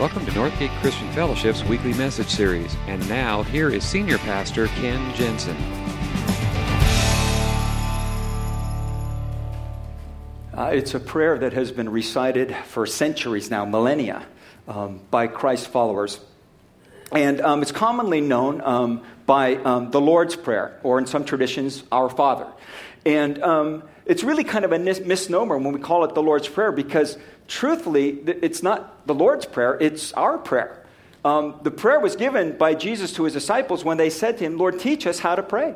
Welcome to Northgate Christian Fellowship's weekly message series. And now, here is Senior Pastor Ken Jensen. Uh, it's a prayer that has been recited for centuries now, millennia, um, by Christ followers. And um, it's commonly known um, by um, the Lord's Prayer, or in some traditions, Our Father. And um, it's really kind of a misnomer when we call it the Lord's Prayer because truthfully, it's not the Lord's Prayer, it's our prayer. Um, the prayer was given by Jesus to his disciples when they said to him, Lord, teach us how to pray.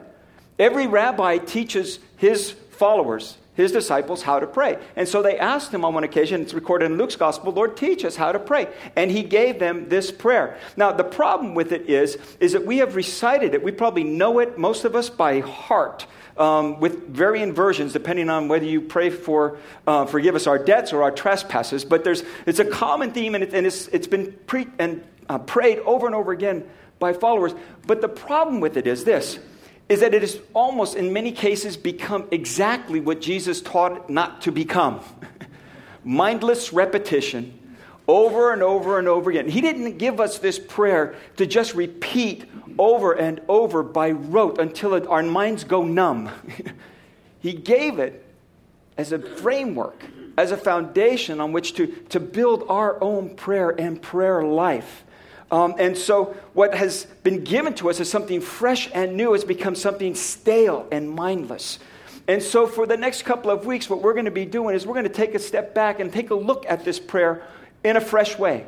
Every rabbi teaches his followers, his disciples, how to pray. And so they asked him on one occasion, it's recorded in Luke's gospel, Lord, teach us how to pray. And he gave them this prayer. Now, the problem with it is, is that we have recited it. We probably know it, most of us, by heart um, with varying versions depending on whether you pray for uh, forgive us our debts or our trespasses. But there's, it's a common theme, and, it, and it's, it's been pre- and, uh, prayed over and over again by followers. But the problem with it is this is that it has almost in many cases become exactly what Jesus taught not to become mindless repetition over and over and over again. He didn't give us this prayer to just repeat over and over by rote until it, our minds go numb. he gave it as a framework, as a foundation on which to, to build our own prayer and prayer life. Um, and so, what has been given to us as something fresh and new has become something stale and mindless. And so, for the next couple of weeks, what we're going to be doing is we're going to take a step back and take a look at this prayer in a fresh way.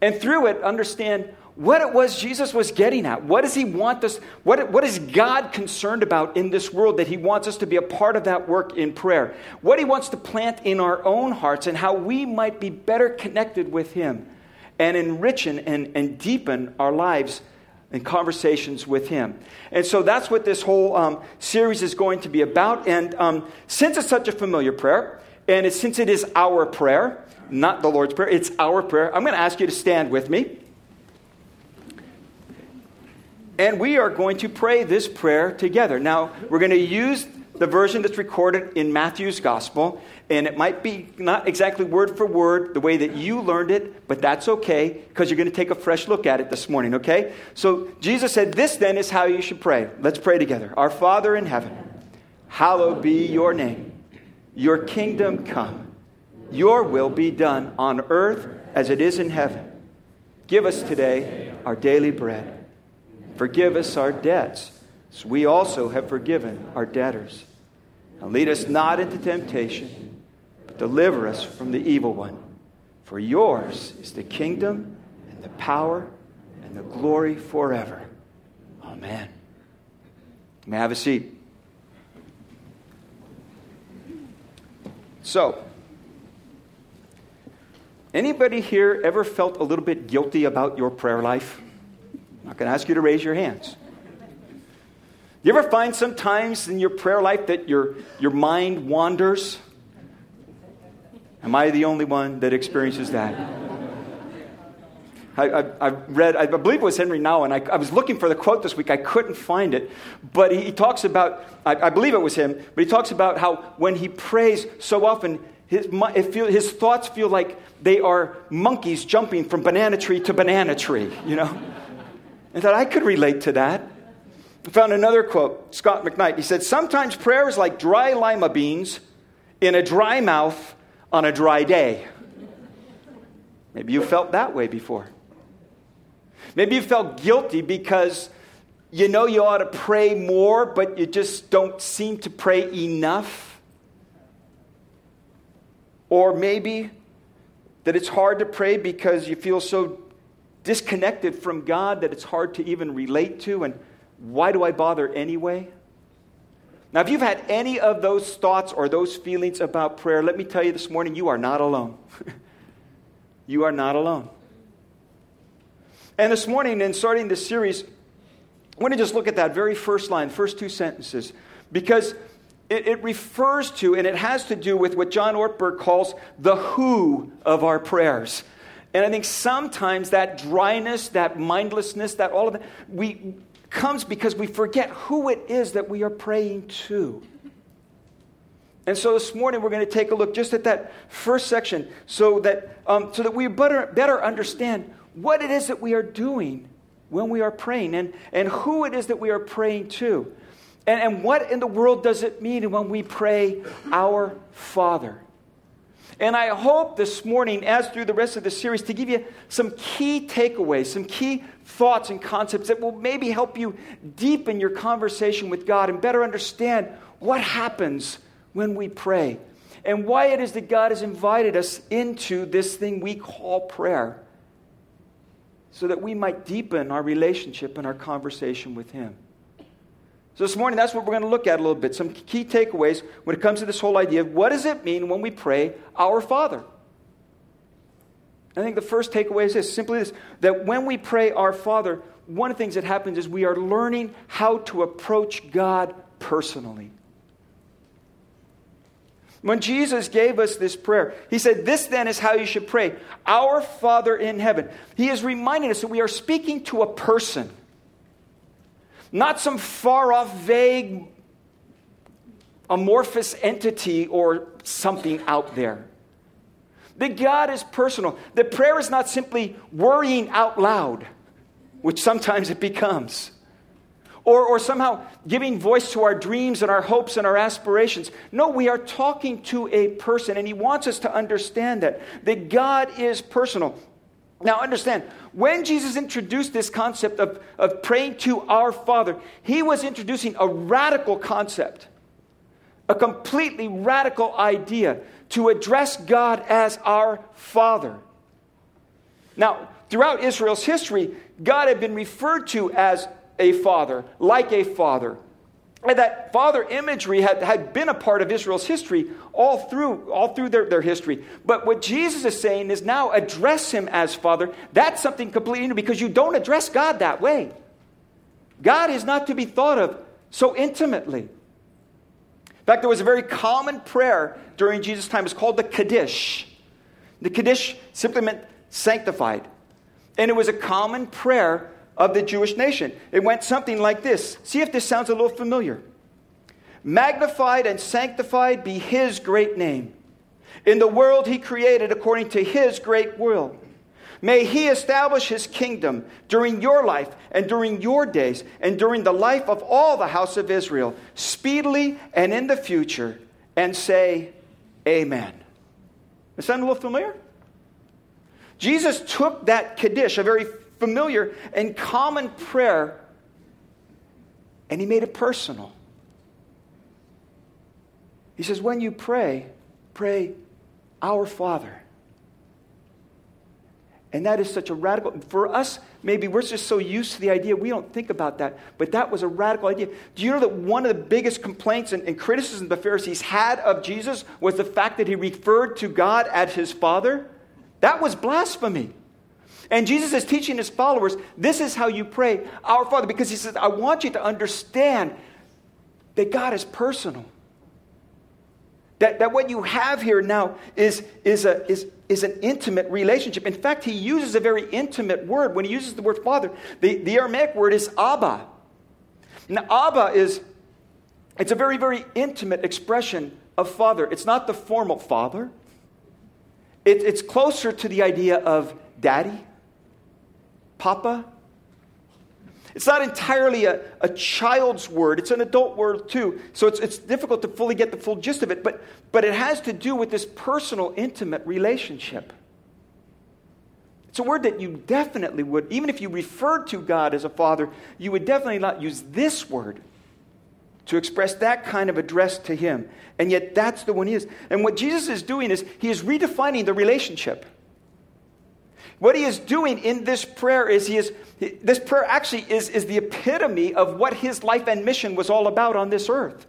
And through it, understand what it was Jesus was getting at. What does he want us, what, what is God concerned about in this world that he wants us to be a part of that work in prayer? What he wants to plant in our own hearts and how we might be better connected with him and enrich and, and deepen our lives and conversations with him. And so that's what this whole um, series is going to be about. And um, since it's such a familiar prayer, and it, since it is our prayer, not the Lord's Prayer, it's our prayer, I'm going to ask you to stand with me. And we are going to pray this prayer together. Now, we're going to use the version that's recorded in Matthew's gospel, and it might be not exactly word for word the way that you learned it, but that's okay because you're going to take a fresh look at it this morning, okay? So, Jesus said, This then is how you should pray. Let's pray together. Our Father in heaven, hallowed be your name. Your kingdom come. Your will be done on earth as it is in heaven. Give us today our daily bread Forgive us our debts, as we also have forgiven our debtors. And lead us not into temptation, but deliver us from the evil one. For yours is the kingdom and the power and the glory forever. Amen. may I have a seat. So, anybody here ever felt a little bit guilty about your prayer life? I'm not going to ask you to raise your hands. You ever find sometimes in your prayer life that your, your mind wanders? Am I the only one that experiences that? I, I, I, read, I believe it was Henri Nouwen. I, I was looking for the quote this week. I couldn't find it. But he, talks about, I, I, believe it was him, but he talks about how when he prays so often, his, feel, his thoughts feel like they are monkeys jumping from banana tree to banana tree, you know? And thought I could relate to that. I found another quote, Scot McKnight. He said, Sometimes prayer is like dry lima beans in a dry mouth on a dry day. Maybe you felt that way before. Maybe you felt guilty because you know you ought to pray more, but you just don't seem to pray enough. Or maybe that it's hard to pray because you feel so disconnected from God that it's hard to even relate to, and why do I bother anyway? Now, if you've had any of those thoughts or those feelings about prayer, let me tell you this morning, you are not alone. you are not alone. And this morning, in starting this series, I want to just look at that very first line, first two sentences, because it, it, refers to and it has to do with what John Ortberg calls the who of our prayers. And I think sometimes that dryness, that mindlessness, that all of that, we comes because we forget who it is that we are praying to. And so this morning we're going to take a look just at that first section so that, um, so that we better, better understand what it is that we are doing when we are praying and, and who it is that we are praying to. And, and what in the world does it mean when we pray, Our Father? And I hope this morning, as through the rest of the series, to give you some key takeaways, some key thoughts and concepts that will maybe help you deepen your conversation with God and better understand what happens when we pray and why it is that God has invited us into this thing we call prayer so that we might deepen our relationship and our conversation with Him. So, this morning, that's what we're going to look at a little bit. Some key takeaways when it comes to this whole idea of what does it mean when we pray, Our Father? I think the first takeaway is this simply this that when we pray, Our Father, one of the things that happens is we are learning how to approach God personally. When Jesus gave us this prayer, he said, This then is how you should pray Our Father in heaven. He is reminding us that we are speaking to a person, not some far off, vague, amorphous entity or something out there. That God is personal. That prayer is not simply worrying out loud, which sometimes it becomes or, or somehow giving voice to our dreams and our hopes and our aspirations. No, we are talking to a person, and He wants us to understand that, that God is personal. Now, understand, when Jesus introduced this concept of, of praying to our Father, He was introducing a radical concept, a completely radical idea to address God as our Father. Now, throughout Israel's history, God had been referred to as a father, like a father. And that father imagery had, had been a part of Israel's history all through, all through their, their history. But what Jesus is saying is now address him as father. That's something completely new because you don't address God that way. God is not to be thought of so intimately. In fact, there was a very common prayer during Jesus' time. It's called the Kaddish. The Kaddish simply meant sanctified. And it was a common prayer of the Jewish nation. It went something like this. See if this sounds a little familiar. Magnified and sanctified be his great name. In the world he created according to his great will. May he establish his kingdom during your life and during your days and during the life of all the house of Israel, speedily and in the future, and say, Amen. Does that sound a little familiar? Jesus took that Kaddish, a very familiar and common prayer, and he made it personal. He says, When you pray, pray, Our Father. And that is such a radical, for us, maybe we're just so used to the idea, we don't think about that. But that was a radical idea. Do you know that one of the biggest complaints and, and criticisms the Pharisees had of Jesus was the fact that he referred to God as his Father? That was blasphemy. And Jesus is teaching his followers this is how you pray, Our Father, because he says, I want you to understand that God is personal. That, that what you have here now is, is, a, is, is an intimate relationship. In fact, he uses a very intimate word. When he uses the word father, the, the Aramaic word is Abba. Now, Abba is, it's a very, very intimate expression of father. It's not the formal father. It, it's closer to the idea of daddy Papa. It's not entirely a, a child's word, it's an adult word too. So it's, it's difficult to fully get the full gist of it, but, but it has to do with this personal, intimate relationship. It's a word that you definitely would, even if you referred to God as a father, you would definitely not use this word to express that kind of address to Him. And yet, that's the one He is. And what Jesus is doing is He is redefining the relationship. What he is doing in this prayer is he is, this prayer actually is, is the epitome of what his life and mission was all about on this earth.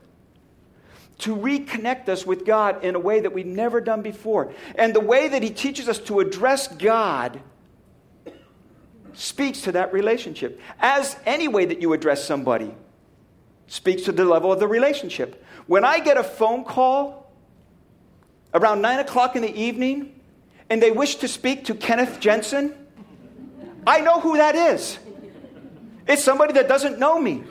To reconnect us with God in a way that we've never done before. And the way that he teaches us to address God speaks to that relationship. As any way that you address somebody speaks to the level of the relationship. When I get a phone call around 9 o'clock in the evening and they wish to speak to Kenneth Jensen, I know who that is. It's somebody that doesn't know me.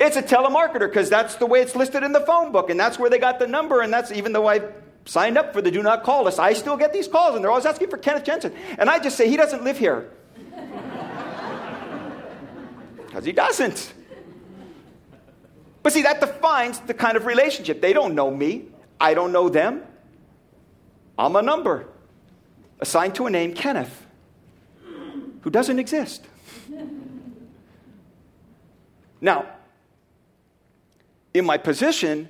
It's a telemarketer because that's the way it's listed in the phone book, and that's where they got the number, and that's even though I signed up for the do not call list, I still get these calls, and they're always asking for Kenneth Jensen. And I just say, he doesn't live here. Because he doesn't. But see, that defines the kind of relationship. They don't know me, I don't know them. I'm a number assigned to a name, Kenneth, who doesn't exist. Now, in my position,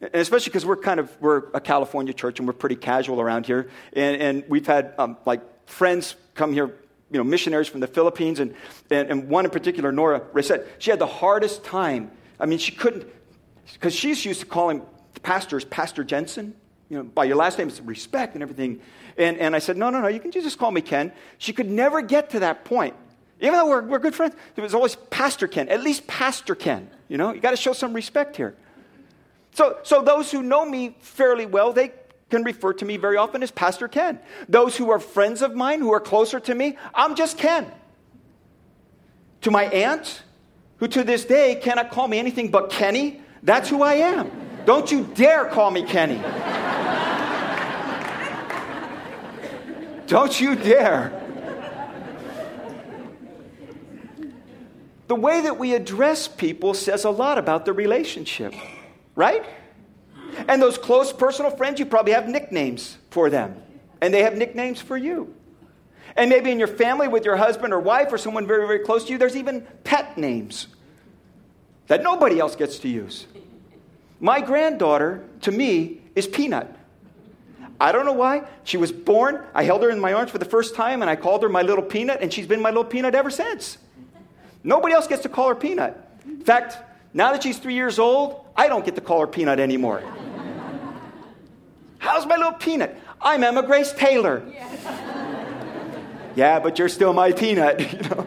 and especially because we're kind of we're a California church and we're pretty casual around here, and, and we've had um, like friends come here, you know, missionaries from the Philippines, and, and, and one in particular, Nora said she had the hardest time. I mean, she couldn't because she's used to calling pastors Pastor Jensen, you know, by your last name, it's respect and everything. And, and I said, no, no, no, you can just call me Ken. She could never get to that point. Even though we're, we're good friends, it was always Pastor Ken, at least Pastor Ken. You know, you got to show some respect here. So, so those who know me fairly well, they can refer to me very often as Pastor Ken. Those who are friends of mine, who are closer to me, I'm just Ken. To my aunt, who to this day cannot call me anything but Kenny, that's who I am. Don't you dare call me Kenny. Don't you dare. The way that we address people says a lot about the relationship, right? And those close personal friends, you probably have nicknames for them, and they have nicknames for you. And maybe in your family with your husband or wife or someone very, very close to you, there's even pet names that nobody else gets to use. My granddaughter, to me, is Peanut. I don't know why. She was born, I held her in my arms for the first time, and I called her my little peanut, and she's been my little peanut ever since. Nobody else gets to call her Peanut. In fact, now that she's three years old, I don't get to call her Peanut anymore. How's my little Peanut? I'm Emma Grace Taylor. yeah, but you're still my Peanut. You know?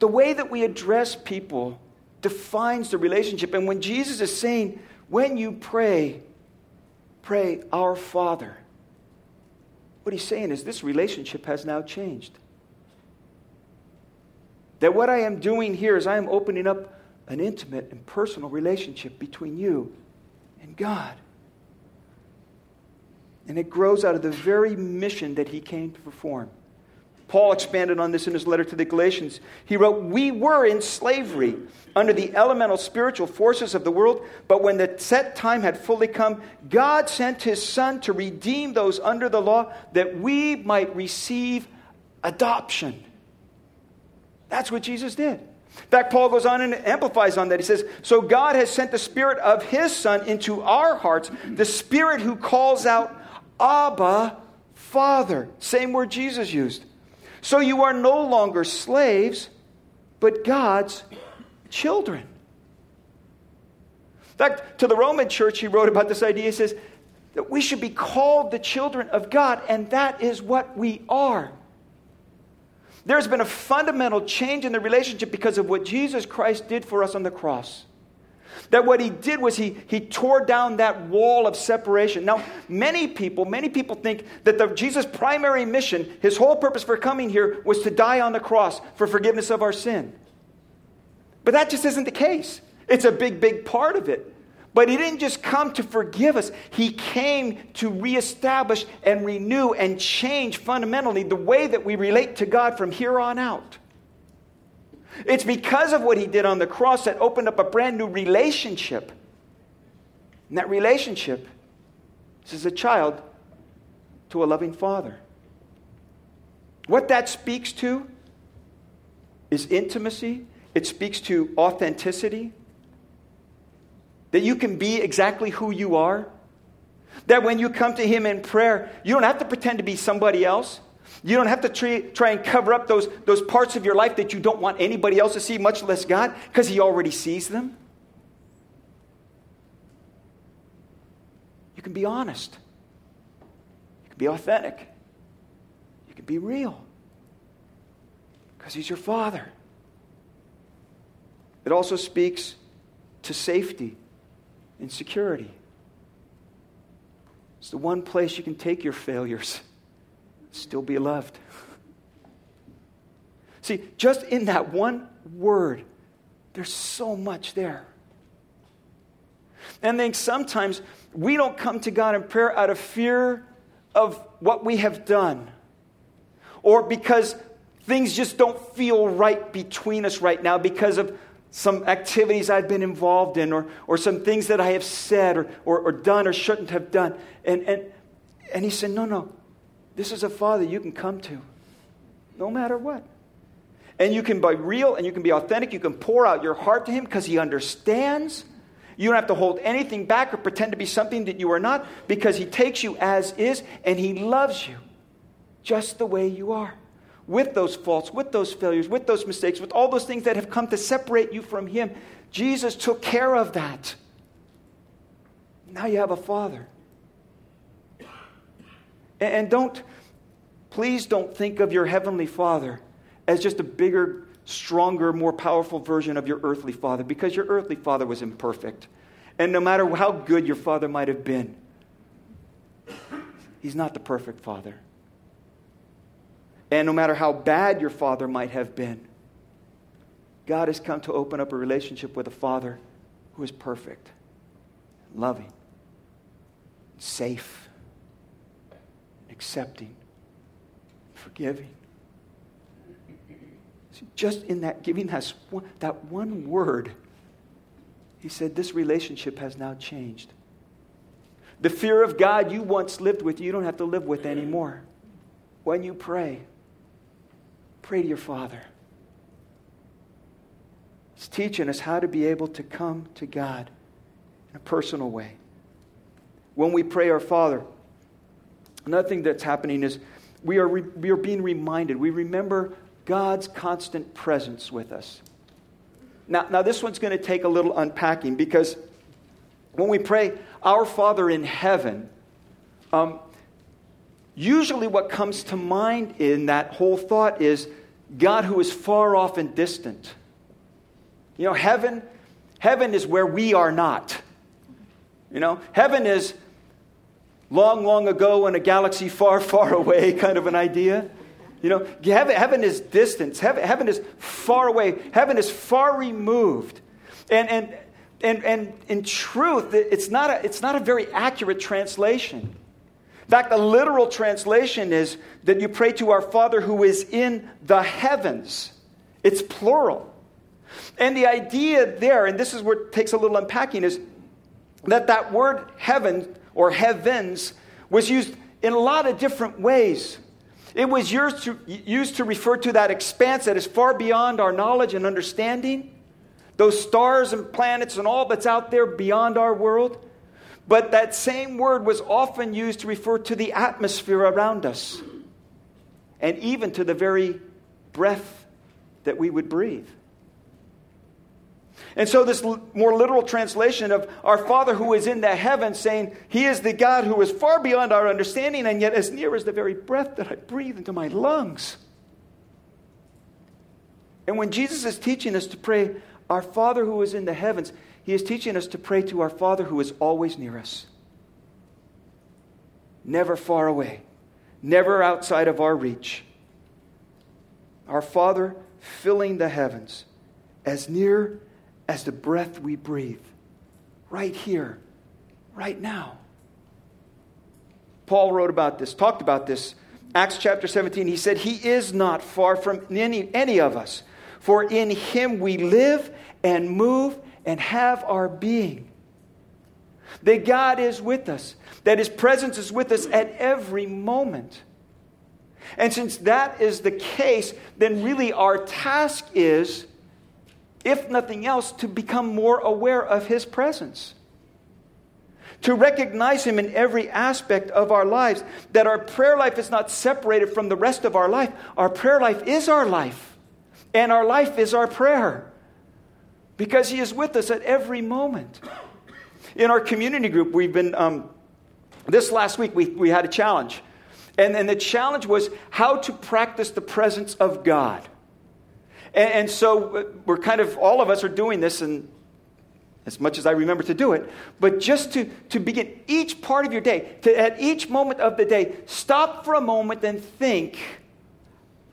The way that we address people defines the relationship. And when Jesus is saying, when you pray, pray, Our Father, what he's saying is this relationship has now changed. That what I am doing here is I am opening up an intimate and personal relationship between you and God. And it grows out of the very mission that he came to perform. Paul expanded on this in his letter to the Galatians. He wrote, We were in slavery under the elemental spiritual forces of the world, but when the set time had fully come, God sent his Son to redeem those under the law that we might receive adoption that's what Jesus did. In fact, Paul goes on and amplifies on that. He says, So God has sent the Spirit of His Son into our hearts, the Spirit who calls out, Abba, Father. Same word Jesus used. So you are no longer slaves, but God's children. In fact, to the Roman church, he wrote about this idea. He says that we should be called the children of God, and that is what we are. There's been a fundamental change in the relationship because of what Jesus Christ did for us on the cross. That what he did was he, he tore down that wall of separation. Now, many people, many people think that the, Jesus' primary mission, his whole purpose for coming here, was to die on the cross for forgiveness of our sin. But that just isn't the case. It's a big, big part of it. But he didn't just come to forgive us, he came to reestablish and renew and change fundamentally the way that we relate to God from here on out. It's because of what he did on the cross that opened up a brand new relationship. And that relationship is as a child to a loving father. What that speaks to is intimacy, it speaks to authenticity that you can be exactly who you are. That when you come to Him in prayer, you don't have to pretend to be somebody else. You don't have to try, try and cover up those, those parts of your life that you don't want anybody else to see, much less God, because He already sees them. You can be honest. You can be authentic. You can be real. Because He's your Father. It also speaks to safety and security. It's the one place you can take your failures, still be loved. See, just in that one word, There's so much there. And then sometimes we don't come to God in prayer out of fear of what we have done or because things just don't feel right between us right now because of some activities I've been involved in or, or some things that I have said or, or, or done or shouldn't have done. And, and, and he said, No, no, this is a father you can come to no matter what. And you can be real and you can be authentic. You can pour out your heart to him because he understands. You don't have to hold anything back or pretend to be something that you are not because he takes you as is and he loves you just the way you are with those faults, with those failures, with those mistakes, with all those things that have come to separate you from Him. Jesus took care of that. Now you have a Father. And don't, please don't think of your Heavenly Father as just a bigger, stronger, more powerful version of your earthly Father because your earthly Father was imperfect. And no matter how good your Father might have been, He's not the perfect Father. And no matter how bad your father might have been, God has come to open up a relationship with a father who is perfect, loving, safe, accepting, forgiving. See, just in that giving us one, that one word, he said, This relationship has now changed. The fear of God you once lived with, you don't have to live with anymore. When you pray, Pray to your Father. He's teaching us how to be able to come to God in a personal way. When we pray our Father, another thing that's happening is we are, re- we are being reminded, we remember God's constant presence with us. Now, now this one's going to take a little unpacking because when we pray, Our Father in heaven, um, usually what comes to mind in that whole thought is God who is far off and distant. You know, heaven, heaven is where we are not. You know, heaven is long, long ago in a galaxy far, far away kind of an idea. You know, heaven, heaven is distance. Heaven, heaven is far away. Heaven is far removed. And, and, and, and in truth, it's not, a, it's not a very accurate translation. In fact, the literal translation is that you pray to our Father who is in the heavens. It's plural. And the idea there, and this is where it takes a little unpacking, is that that word heaven or heavens was used in a lot of different ways. It was used to, used to refer to that expanse that is far beyond our knowledge and understanding, those stars and planets and all that's out there beyond our world. But that same word was often used to refer to the atmosphere around us and even to the very breath that we would breathe. And so, this more literal translation of our Father who is in the heavens, saying, He is the God who is far beyond our understanding and yet as near as the very breath that I breathe into my lungs. And when Jesus is teaching us to pray, Our Father who is in the heavens, he is teaching us to pray to our Father who is always near us, never far away, never outside of our reach. Our Father filling the heavens as near as the breath we breathe, right here, right now. Paul wrote about this, talked about this. Acts chapter 17, he said, He is not far from any, any of us, for in Him we live and move and have our being. That God is with us, that His presence is with us at every moment. And since that is the case, then really our task is, if nothing else, to become more aware of His presence. To recognize Him in every aspect of our lives, that our prayer life is not separated from the rest of our life. Our prayer life is our life, and our life is our prayer because He is with us at every moment. In our community group, we've been, um, this last week, we, we had a challenge. And, and the challenge was how to practice the presence of God. And, and so uh, we're kind of, all of us are doing this, and as much as I remember to do it, but just to, to begin each part of your day, to at each moment of the day, stop for a moment and think,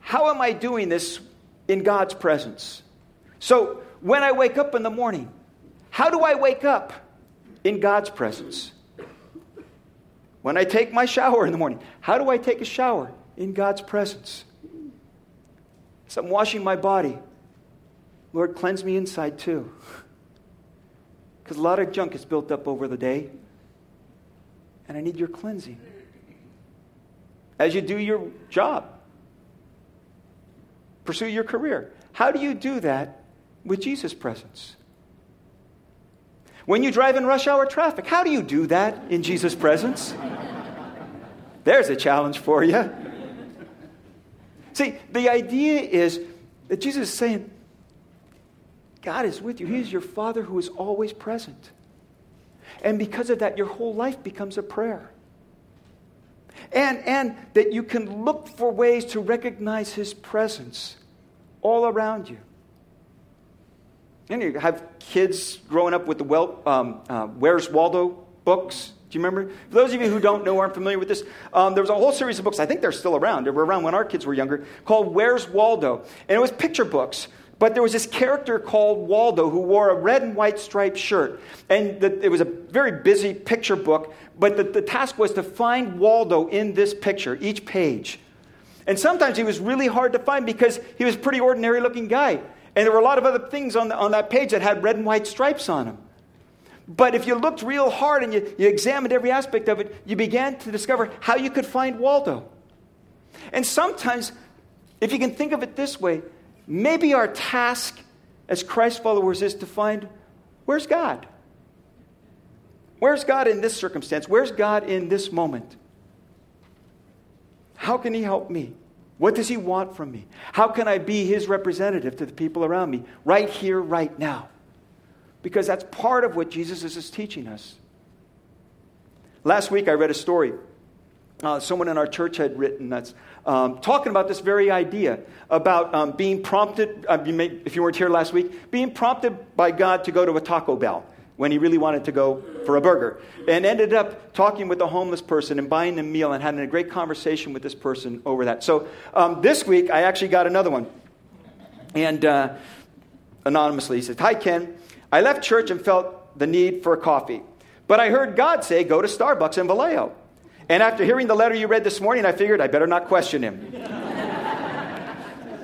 how am I doing this in God's presence? So when I wake up in the morning, how do I wake up? In God's presence. When I take my shower in the morning, how do I take a shower? In God's presence. As I'm washing my body, Lord, cleanse me inside too. Because a lot of junk is built up over the day, and I need your cleansing. As you do your job, pursue your career. How do you do that with Jesus' presence? When you drive in rush hour traffic, how do you do that in Jesus' presence? There's a challenge for you. See, the idea is that Jesus is saying, God is with you. He is your Father who is always present. And because of that, your whole life becomes a prayer. And, and that you can look for ways to recognize His presence all around you. And you have kids growing up with the well, um, uh, Where's Waldo books. Do you remember? For those of you who don't know or aren't familiar with this, um, there was a whole series of books, I think they're still around, they were around when our kids were younger, called Where's Waldo? And it was picture books. But there was this character called Waldo who wore a red and white striped shirt. And the, it was a very busy picture book, but the, the task was to find Waldo in this picture, each page. And sometimes he was really hard to find because he was a pretty ordinary looking guy. And there were a lot of other things on, the, on that page that had red and white stripes on them. But if you looked real hard and you, you examined every aspect of it, you began to discover how you could find Waldo. And sometimes, if you can think of it this way, maybe our task as Christ followers is to find where's God? Where's God in this circumstance? Where's God in this moment? How can He help me? What does He want from me? How can I be His representative to the people around me right here, right now? Because that's part of what Jesus is teaching us. Last week I read a story. Uh, someone in our church had written that's um, talking about this very idea about um, being prompted, uh, you may, if you weren't here last week, being prompted by God to go to a Taco Bell when he really wanted to go for a burger. And ended up talking with a homeless person and buying them a meal and having a great conversation with this person over that. So um, this week, I actually got another one. And uh, anonymously, he said, Hi, Ken. I left church and felt the need for a coffee. But I heard God say, Go to Starbucks in Vallejo. And after hearing the letter you read this morning, I figured I better not question him.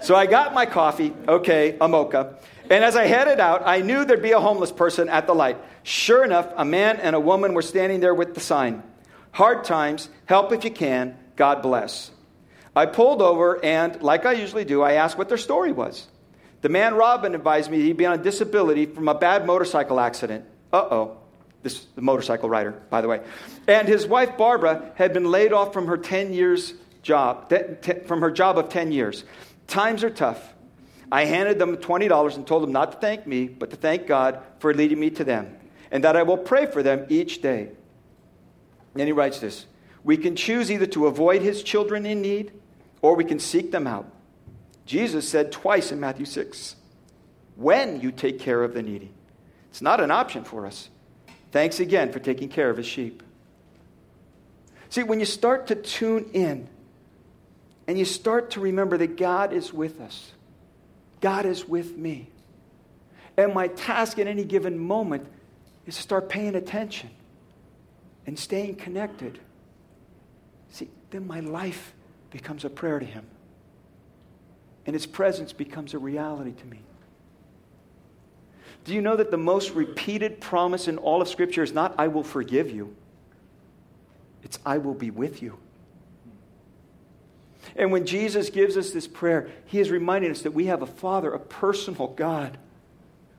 so I got my coffee, okay, a mocha. And as I headed out, I knew there'd be a homeless person at the light. Sure enough, a man and a woman were standing there with the sign Hard times, help if you can, God bless. I pulled over and, like I usually do, I asked what their story was. The man Robin advised me he'd be on disability from a bad motorcycle accident. Uh oh. This the motorcycle rider, by the way. And his wife Barbara had been laid off from her 10 years job, from her job of 10 years. Times are tough. I handed them $20 and told them not to thank me, but to thank God for leading me to them, and that I will pray for them each day. And he writes this We can choose either to avoid his children in need or we can seek them out. Jesus said twice in Matthew 6 when you take care of the needy. It's not an option for us. Thanks again for taking care of his sheep. See, when you start to tune in and you start to remember that God is with us, God is with me. And my task at any given moment is to start paying attention and staying connected. See, then my life becomes a prayer to Him. And His presence becomes a reality to me. Do you know that the most repeated promise in all of Scripture is not, I will forgive you? It's, I will be with you. And when Jesus gives us this prayer, he is reminding us that we have a Father, a personal God,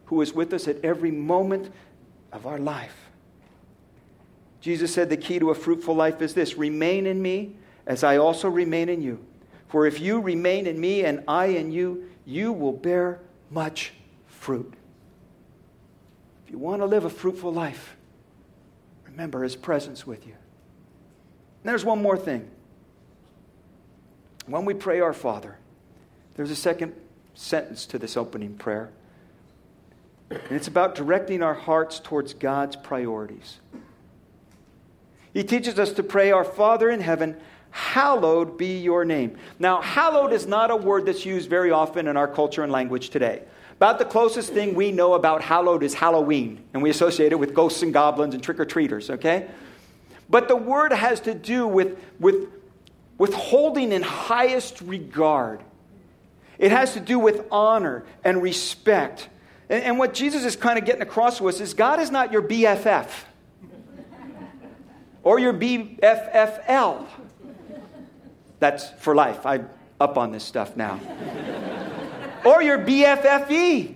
who is with us at every moment of our life. Jesus said the key to a fruitful life is this remain in me as I also remain in you. For if you remain in me and I in you, you will bear much fruit. If you want to live a fruitful life, remember his presence with you. And there's one more thing. When we pray our Father, there's a second sentence to this opening prayer. And it's about directing our hearts towards God's priorities. He teaches us to pray, Our Father in heaven, hallowed be your name. Now, hallowed is not a word that's used very often in our culture and language today. About the closest thing we know about hallowed is Halloween, and we associate it with ghosts and goblins and trick or treaters, okay? But the word has to do with, with, with holding in highest regard. It has to do with honor and respect. And, and what Jesus is kind of getting across to us is God is not your BFF or your BFFL. That's for life. I'm up on this stuff now or your BFFE,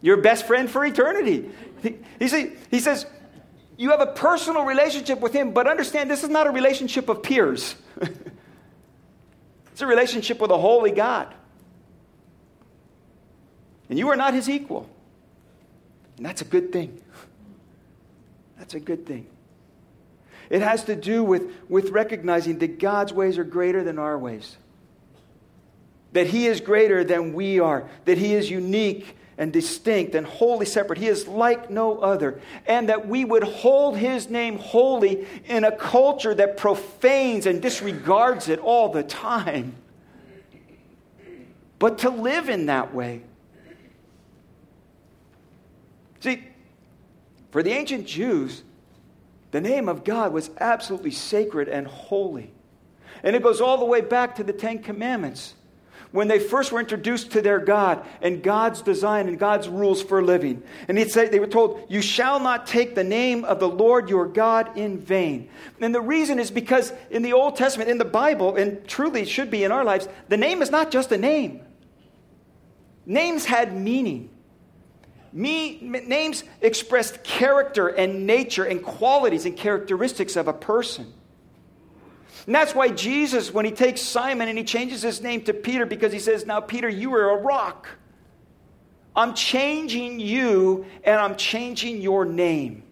your best friend for eternity. He, he, he says, you have a personal relationship with him, but understand this is not a relationship of peers. it's a relationship with a holy God. And you are not his equal. And that's a good thing. That's a good thing. It has to do with, with recognizing that God's ways are greater than our ways that He is greater than we are, that He is unique and distinct and wholly separate. He is like no other. And that we would hold His name holy in a culture that profanes and disregards it all the time. But to live in that way. See, for the ancient Jews, the name of God was absolutely sacred and holy. And it goes all the way back to the Ten Commandments when they first were introduced to their God and God's design and God's rules for living. And he'd say, they were told, You shall not take the name of the Lord your God in vain. And the reason is because in the Old Testament, in the Bible, and truly it should be in our lives, the name is not just a name. Names had meaning. Me, names expressed character and nature and qualities and characteristics of a person. And that's why Jesus, when he takes Simon and he changes his name to Peter, because he says, Now, Peter, you are a rock. I'm changing you and I'm changing your name.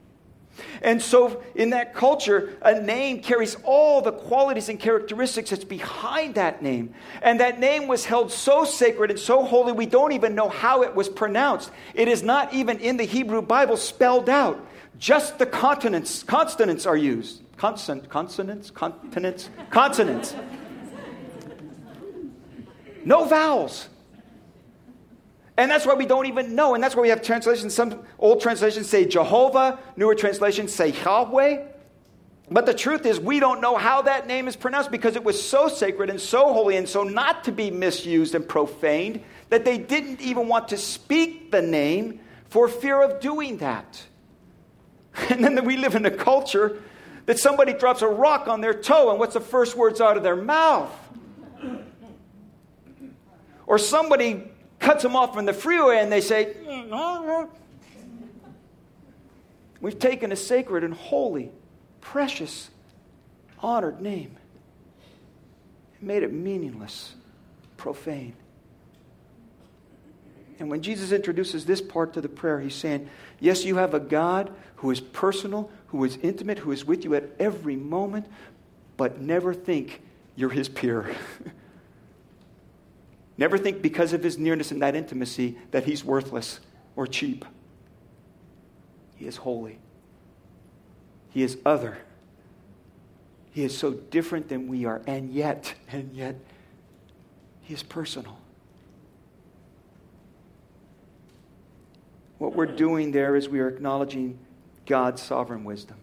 And so, in that culture, a name carries all the qualities and characteristics that's behind that name. And that name was held so sacred and so holy, we don't even know how it was pronounced. It is not even in the Hebrew Bible spelled out. Just the consonants, consonants are used. Consonant, consonants, continents, consonants. No vowels. And that's why we don't even know. And that's why we have translations. Some old translations say Jehovah, newer translations say Yahweh. But the truth is, we don't know how that name is pronounced because it was so sacred and so holy and so not to be misused and profaned that they didn't even want to speak the name for fear of doing that. And then we live in a culture that somebody drops a rock on their toe, and what's the first words out of their mouth? Or somebody cuts them off from the freeway and they say, mm, We've taken a sacred and holy, precious, honored name and made it meaningless, profane. And when Jesus introduces this part to the prayer, he's saying, Yes, you have a God who is personal, who is intimate, who is with you at every moment, but never think you're his peer. never think because of his nearness and that intimacy that he's worthless or cheap. He is holy, he is other. He is so different than we are, and yet, and yet, he is personal. What we're doing there is we are acknowledging God's sovereign wisdom.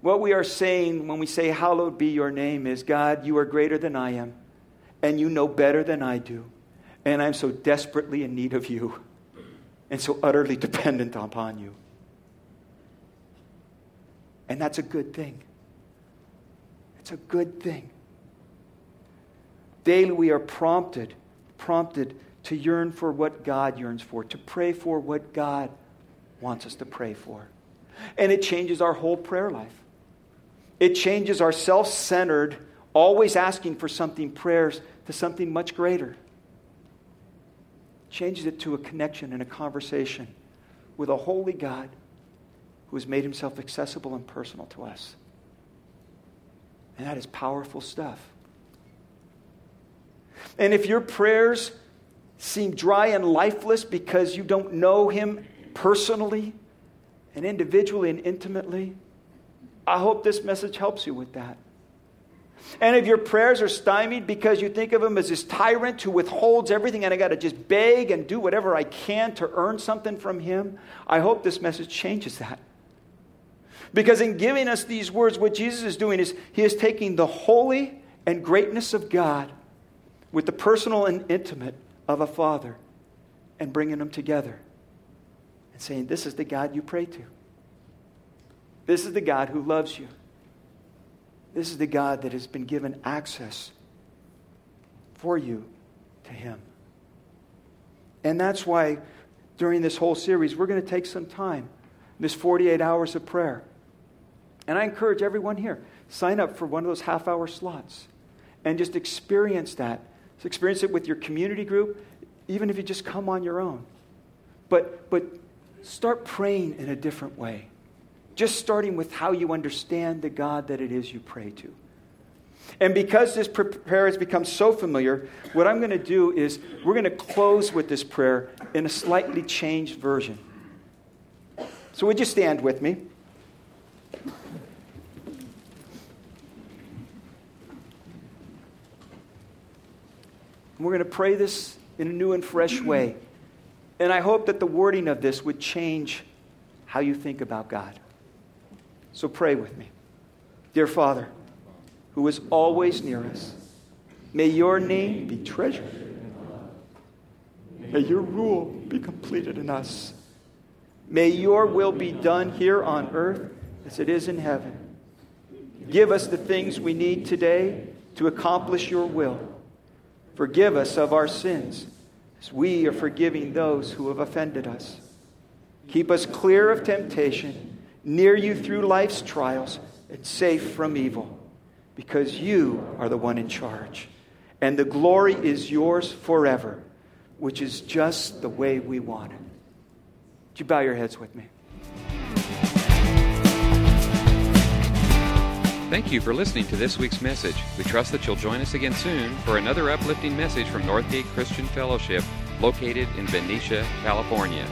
What we are saying when we say, Hallowed be your name, is God, you are greater than I am, and you know better than I do, and I'm so desperately in need of you, and so utterly dependent upon you. And that's a good thing. It's a good thing. Daily we are prompted, prompted to yearn for what God yearns for, to pray for what God wants us to pray for. And it changes our whole prayer life. It changes our self centered, always asking for something prayers to something much greater. Changes it to a connection and a conversation with a holy God who has made himself accessible and personal to us. And that is powerful stuff. And if your prayers seem dry and lifeless because you don't know him personally and individually and intimately. I hope this message helps you with that. And if your prayers are stymied because you think of him as this tyrant who withholds everything and I got to just beg and do whatever I can to earn something from him, I hope this message changes that. Because in giving us these words, what Jesus is doing is he is taking the holy and greatness of God with the personal and intimate of a father and bringing them together and saying, This is the God you pray to. This is the God who loves you. This is the God that has been given access for you to Him. And that's why during this whole series, we're going to take some time, this 48 hours of prayer. And I encourage everyone here, sign up for one of those half hour slots and just experience that. Experience it with your community group, even if you just come on your own. But, but start praying in a different way. Just starting with how you understand the God that it is you pray to. And because this prayer has become so familiar, what I'm going to do is we're going to close with this prayer in a slightly changed version. So, would you stand with me? we're going to pray this in a new and fresh way. And I hope that the wording of this would change how you think about God. So pray with me. Dear Father, who is always near us, may your name be treasured. May your rule be completed in us. May your will be done here on earth as it is in heaven. Give us the things we need today to accomplish your will. Forgive us of our sins, as we are forgiving those who have offended us. Keep us clear of temptation, near you through life's trials, and safe from evil, because you are the one in charge. And the glory is yours forever, which is just the way we want it. Would you bow your heads with me? Thank you for listening to this week's message. We trust that you'll join us again soon for another uplifting message from Northgate Christian Fellowship, located in Benicia, California.